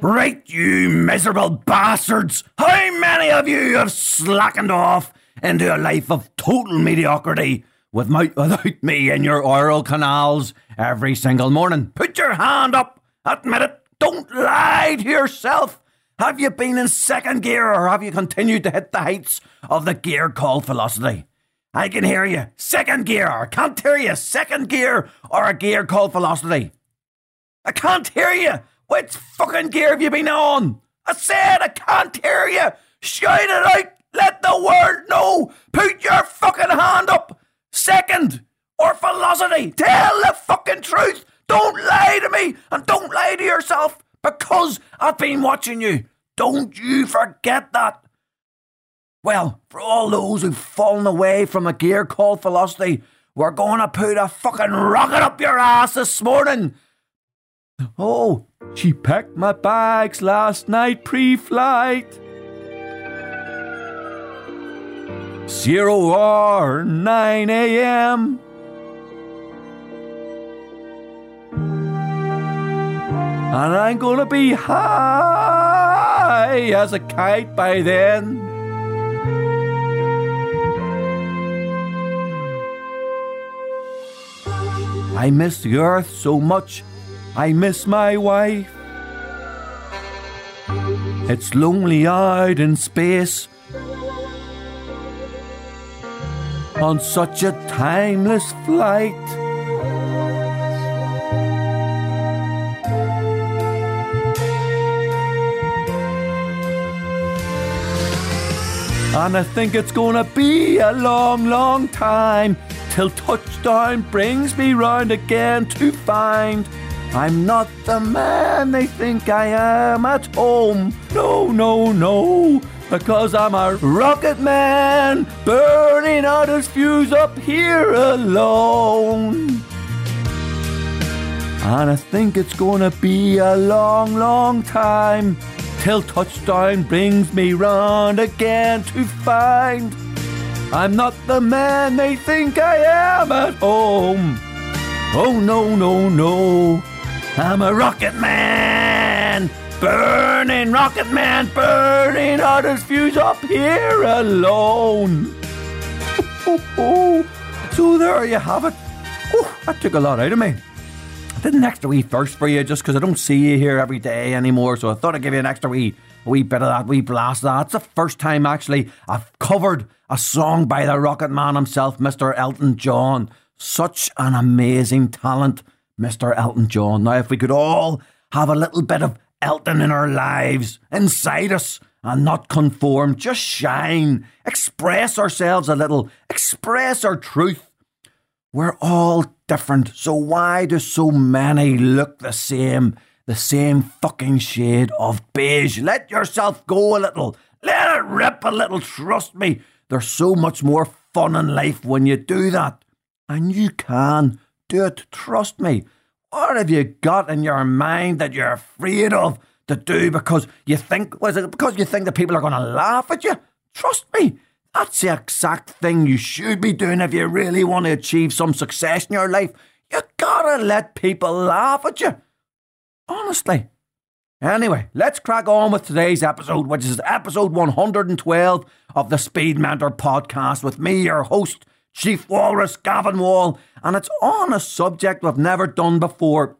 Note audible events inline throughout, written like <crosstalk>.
Right, you miserable bastards! How many of you have slackened off into a life of total mediocrity without, without me in your oral canals every single morning? Put your hand up! Admit it! Don't lie to yourself! Have you been in second gear or have you continued to hit the heights of the gear called velocity? I can hear you. Second gear. I can't hear you. Second gear or a gear called velocity. I can't hear you. Which fucking gear have you been on? I said I can't hear you. Shout it out. Let the world know. Put your fucking hand up. Second or velocity. Tell the fucking truth. Don't lie to me and don't lie to yourself because I've been watching you. Don't you forget that. Well, for all those who've fallen away from a gear called velocity, we're going to put a fucking rocket up your ass this morning. Oh, she packed my bags last night pre flight. Zero R, 9 a.m. And I'm gonna be high as a kite by then. I miss the earth so much. I miss my wife. It's lonely out in space on such a timeless flight. And I think it's gonna be a long, long time till touchdown brings me round again to find I'm not the man they think I am at home. No, no, no, because I'm a rocket man burning out his fuse up here alone. And I think it's gonna be a long, long time till touchdown brings me round again to find I'm not the man they think I am at home. Oh no, no, no. I'm a rocket man. Burning rocket man, burning out his fuse up here alone. <laughs> so there you have it. That took a lot out of me. Did an extra wee first for you just because I don't see you here every day anymore. So I thought I'd give you an extra wee, wee bit of that, wee blast of that. It's the first time actually I've covered a song by the Rocket Man himself, Mr. Elton John. Such an amazing talent, Mr. Elton John. Now, if we could all have a little bit of Elton in our lives, inside us, and not conform, just shine, express ourselves a little, express our truth. We're all different, so why do so many look the same? The same fucking shade of beige. Let yourself go a little. Let it rip a little. Trust me. There's so much more fun in life when you do that. And you can do it. Trust me. What have you got in your mind that you're afraid of to do because you think, was it because you think that people are going to laugh at you? Trust me. That's the exact thing you should be doing if you really want to achieve some success in your life. You gotta let people laugh at you. Honestly. Anyway, let's crack on with today's episode, which is episode 112 of the Speed Mentor podcast with me, your host, Chief Walrus Gavan Wall, and it's on a subject we've never done before,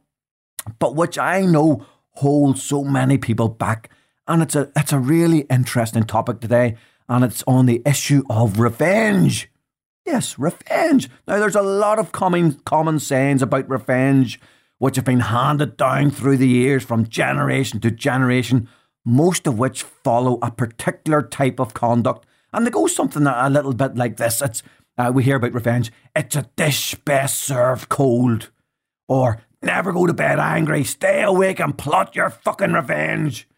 but which I know holds so many people back. And it's a it's a really interesting topic today, and it's on the issue of revenge. Yes, revenge. Now there's a lot of common common sayings about revenge which have been handed down through the years from generation to generation, most of which follow a particular type of conduct. And they go something a little bit like this. It's uh, we hear about revenge. It's a dish best served cold, or never go to bed angry. Stay awake and plot your fucking revenge.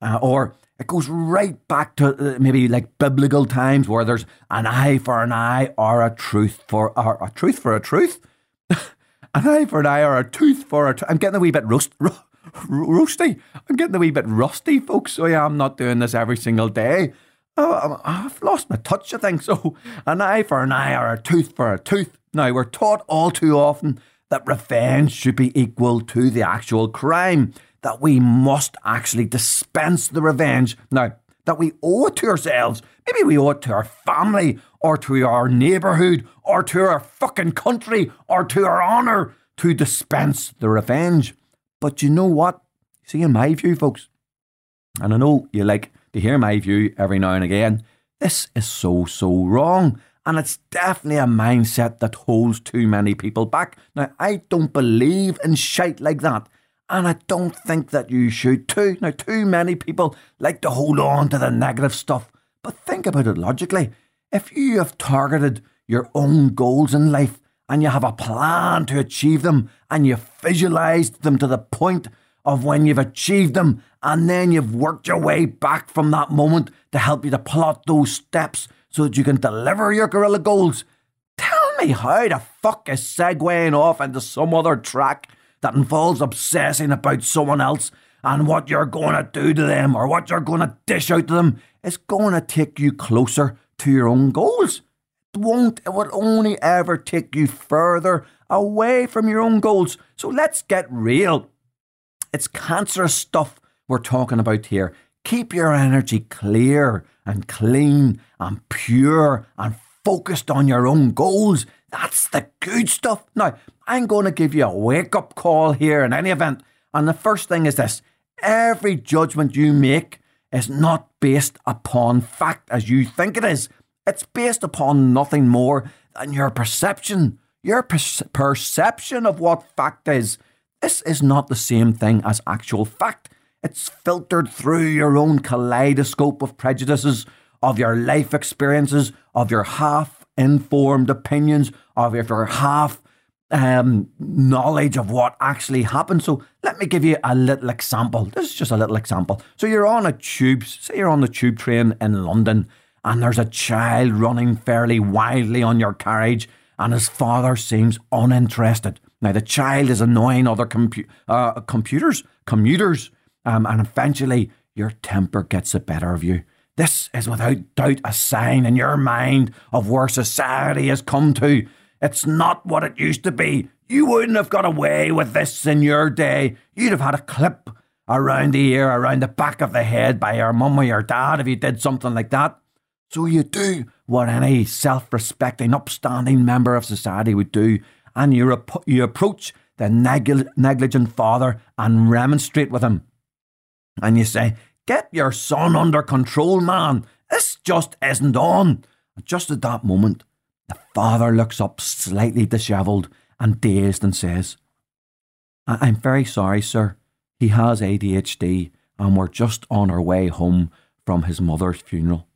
Uh, or it goes right back to uh, maybe like biblical times where there's an eye for an eye or a truth for or a truth for a truth. <laughs> an eye for an eye or a tooth for a tooth. I'm getting a wee bit rust, roasty. I'm getting a wee bit rusty, folks. So yeah, I'm not doing this every single day. Oh, I've lost my touch, I think. <laughs> So an eye for an eye or a tooth for a tooth. Now, we're taught all too often that revenge should be equal to the actual crime, that we must actually dispense the revenge. Now, that we owe it to ourselves. Maybe we owe it to our family or to our neighbourhood or to our fucking country or to our honour to dispense the revenge. But you know what? See, in my view, folks, and I know you like to hear my view every now and again, this is so, so wrong. And it's definitely a mindset that holds too many people back. Now, I don't believe in shite like that. And I don't think that you should too. Now, too many people like to hold on to the negative stuff. But think about it logically. If you have targeted your own goals in life and you have a plan to achieve them and you've visualized them to the point of when you've achieved them and then you've worked your way back from that moment to help you to plot those steps so that you can deliver your guerrilla goals. Tell me how the fuck is segueing off into some other track that involves obsessing about someone else and what you're going to do to them or what you're going to dish out to them is going to take you closer to your own goals. It won't, it will only ever take you further away from your own goals. So let's get real. It's cancerous stuff we're talking about here. Keep your energy clear and clean and pure and focused on your own goals. That's the good stuff. Now, I'm going to give you a wake up call here in any event. And the first thing is this every judgment you make is not based upon fact as you think it is. It's based upon nothing more than your perception. Your per- perception of what fact is. This is not the same thing as actual fact. It's filtered through your own kaleidoscope of prejudices, of your life experiences, of your half informed opinions, of your half um, knowledge of what actually happened. So let me give you a little example. This is just a little example. So you're on a tube, say you're on the tube train in London, and there's a child running fairly wildly on your carriage, and his father seems uninterested. Now the child is annoying other compu- uh, computers, commuters, um, and eventually your temper gets the better of you. This is without doubt a sign in your mind of where society has come to. It's not what it used to be. You wouldn't have got away with this in your day. You'd have had a clip around the ear, around the back of the head by your mum or your dad if you did something like that. So you do what any self respecting, upstanding member of society would do, and you, rep- you approach the neg- negligent father and remonstrate with him. And you say, Get your son under control, man. This just isn't on. And just at that moment, the father looks up slightly dishevelled and dazed and says, I'm very sorry, sir. He has ADHD and we're just on our way home from his mother's funeral.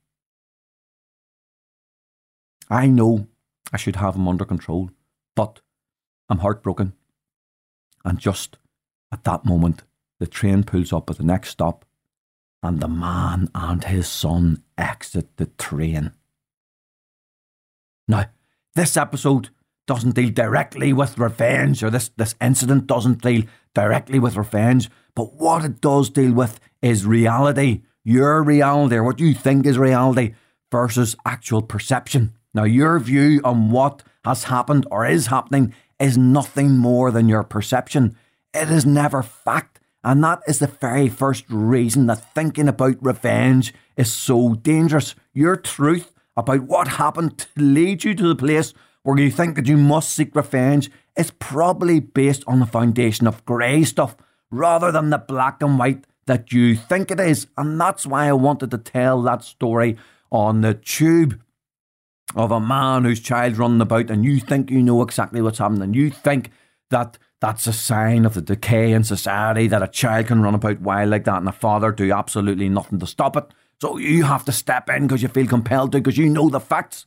I know I should have him under control, but I'm heartbroken. And just at that moment, the train pulls up at the next stop, and the man and his son exit the train. Now, this episode doesn't deal directly with revenge, or this, this incident doesn't deal directly with revenge, but what it does deal with is reality. Your reality, or what you think is reality, versus actual perception. Now, your view on what has happened or is happening is nothing more than your perception. It is never fact. And that is the very first reason that thinking about revenge is so dangerous. Your truth about what happened to lead you to the place where you think that you must seek revenge is probably based on the foundation of grey stuff rather than the black and white that you think it is. And that's why I wanted to tell that story on the tube of a man whose child's running about and you think you know exactly what's happening you think that that's a sign of the decay in society that a child can run about wild like that and a father do absolutely nothing to stop it. So you have to step in because you feel compelled to because you know the facts.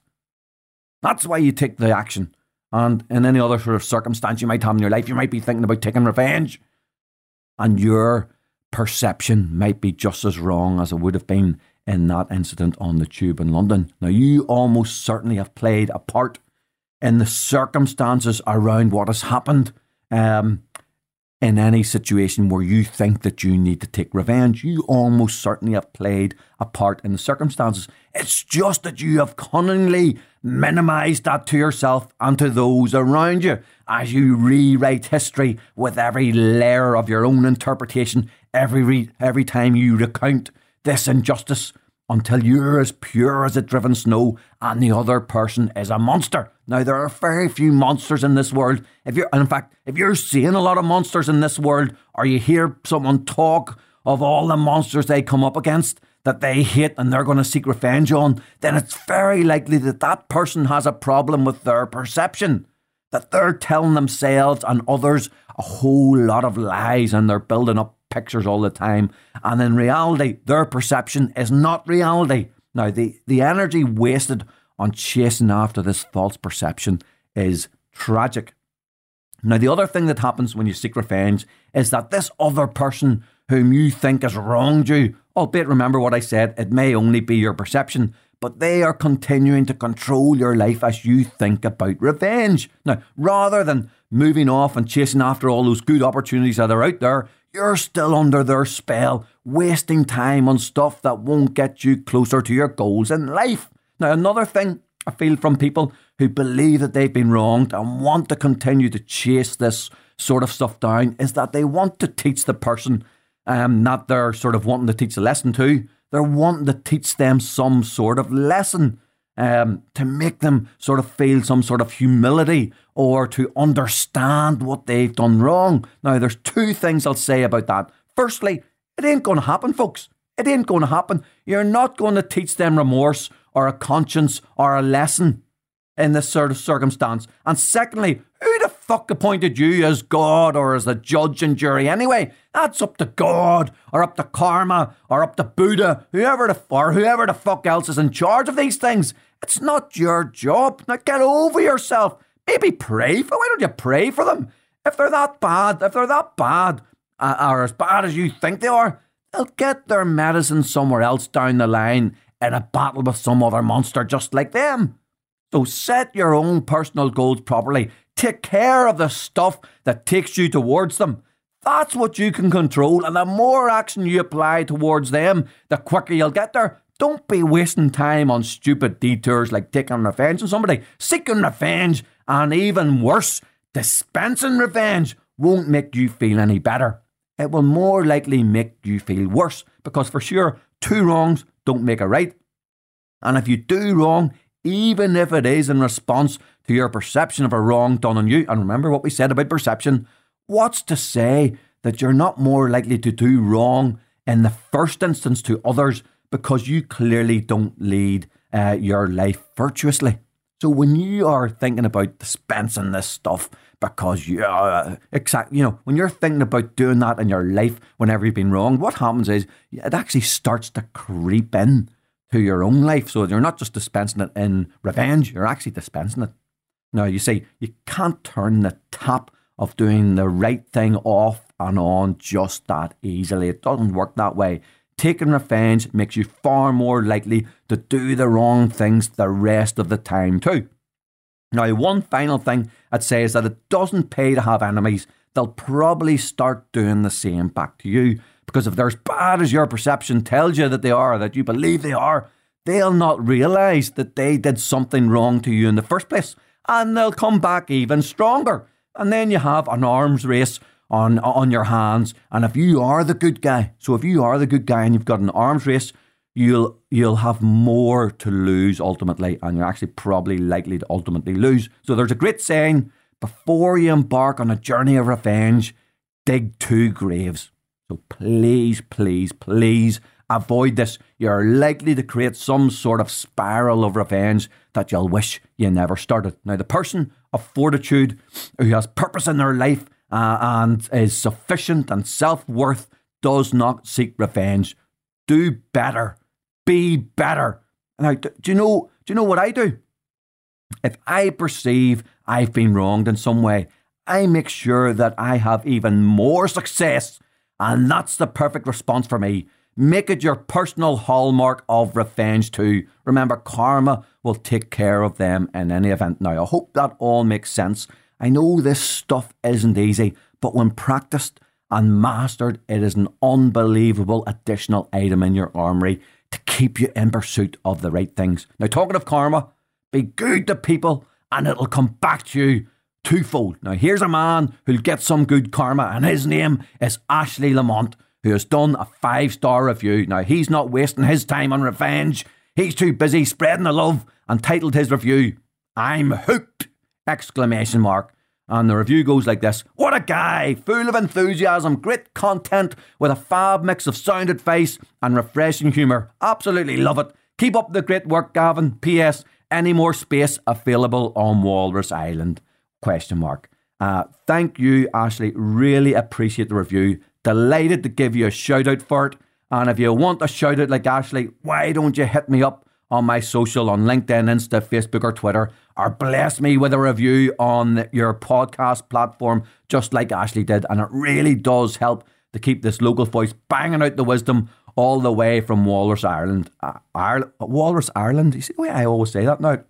That's why you take the action. And in any other sort of circumstance you might have in your life, you might be thinking about taking revenge. And your perception might be just as wrong as it would have been in that incident on the tube in London. Now, you almost certainly have played a part in the circumstances around what has happened. Um, in any situation where you think that you need to take revenge. You almost certainly have played a part in the circumstances. It's just that you have cunningly minimized that to yourself and to those around you as you rewrite history with every layer of your own interpretation every re- every time you recount this injustice until you're as pure as a driven snow and the other person is a monster. Now there are very few monsters in this world. If you're in fact, if you're seeing a lot of monsters in this world, or you hear someone talk of all the monsters they come up against that they hate and they're going to seek revenge on, then it's very likely that that person has a problem with their perception. That they're telling themselves and others a whole lot of lies and they're building up pictures all the time. And in reality, their perception is not reality. Now, the, the energy wasted on chasing after this false perception is tragic. Now, the other thing that happens when you seek revenge is that this other person whom you think has wronged you, albeit remember what I said, it may only be your perception, but they are continuing to control your life as you think about revenge. Now, rather than moving off and chasing after all those good opportunities that are out there, you're still under their spell, wasting time on stuff that won't get you closer to your goals in life. Now, another thing I feel from people who believe that they've been wronged and want to continue to chase this sort of stuff down is that they want to teach the person, um, not they're sort of wanting to teach a lesson to, they're wanting to teach them some sort of lesson um, to make them sort of feel some sort of humility or to understand what they've done wrong. Now, there's two things I'll say about that. Firstly, it ain't going to happen, folks. It ain't going to happen. You're not going to teach them remorse or a conscience or a lesson in this sort of circumstance. And secondly, who the fuck appointed you as God or as a judge and jury anyway? That's up to God or up to karma or up to Buddha, whoever the or whoever the fuck else is in charge of these things. It's not your job. Now get over yourself. Maybe pray for. Why don't you pray for them? If they're that bad, if they're that bad, uh, or as bad as you think they are, they'll get their medicine somewhere else down the line in a battle with some other monster just like them. So set your own personal goals properly. Take care of the stuff that takes you towards them. That's what you can control, and the more action you apply towards them, the quicker you'll get there. Don't be wasting time on stupid detours like taking revenge on somebody. Seeking revenge, and even worse, dispensing revenge, won't make you feel any better. It will more likely make you feel worse because, for sure, two wrongs don't make a right. And if you do wrong, even if it is in response to your perception of a wrong done on you. And remember what we said about perception. What's to say that you're not more likely to do wrong in the first instance to others because you clearly don't lead uh, your life virtuously? So when you are thinking about dispensing this stuff because you uh, exact you know when you're thinking about doing that in your life whenever you've been wrong, what happens is it actually starts to creep in to your own life. So you're not just dispensing it in revenge, you're actually dispensing it. Now, you see, you can't turn the tap of doing the right thing off and on just that easily. It doesn't work that way. Taking revenge makes you far more likely to do the wrong things the rest of the time, too. Now, one final thing I'd say is that it doesn't pay to have enemies. They'll probably start doing the same back to you. Because if they're as bad as your perception tells you that they are, that you believe they are, they'll not realise that they did something wrong to you in the first place. And they'll come back even stronger. And then you have an arms race on, on your hands. And if you are the good guy, so if you are the good guy and you've got an arms race, you'll you'll have more to lose ultimately, and you're actually probably likely to ultimately lose. So there's a great saying: before you embark on a journey of revenge, dig two graves. So please, please, please avoid this. You're likely to create some sort of spiral of revenge that you'll wish you never started. Now, the person of fortitude who has purpose in their life uh, and is sufficient and self worth does not seek revenge. Do better. Be better. Now, do you know? Do you know what I do? If I perceive I've been wronged in some way, I make sure that I have even more success and that's the perfect response for me. Make it your personal hallmark of revenge too. Remember, karma will take care of them in any event. Now, I hope that all makes sense. I know this stuff isn't easy, but when practiced and mastered, it is an unbelievable additional item in your armory to keep you in pursuit of the right things. Now, talking of karma, be good to people and it'll come back to you twofold. Now, here's a man who'll get some good karma, and his name is Ashley Lamont, who has done a five star review. Now, he's not wasting his time on revenge, he's too busy spreading the love and titled his review, I'm hooked! Exclamation mark. And the review goes like this What a guy! Full of enthusiasm, great content with a fab mix of sound advice and refreshing humour. Absolutely love it. Keep up the great work, Gavan. P.S. Any more space available on Walrus Island? Question mark. Uh, thank you, Ashley. Really appreciate the review. Delighted to give you a shout out for it. And if you want a shout out like Ashley, why don't you hit me up on my social on LinkedIn, Insta, Facebook, or Twitter, or bless me with a review on your podcast platform, just like Ashley did. And it really does help to keep this local voice banging out the wisdom all the way from Walrus, Ireland. Uh, Ireland Walrus, Ireland. You see the way I always say that now?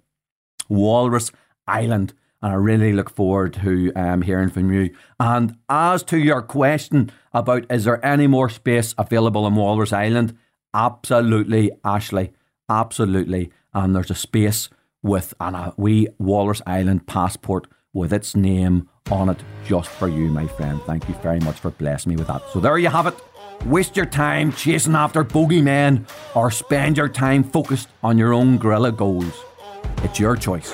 Walrus Island. And I really look forward to um, hearing from you. And as to your question about is there any more space available on Walrus Island? Absolutely, Ashley. Absolutely. And there's a space with and a wee Walrus Island passport with its name on it just for you, my friend. Thank you very much for blessing me with that. So there you have it. Waste your time chasing after bogeymen or spend your time focused on your own guerrilla goals. It's your choice.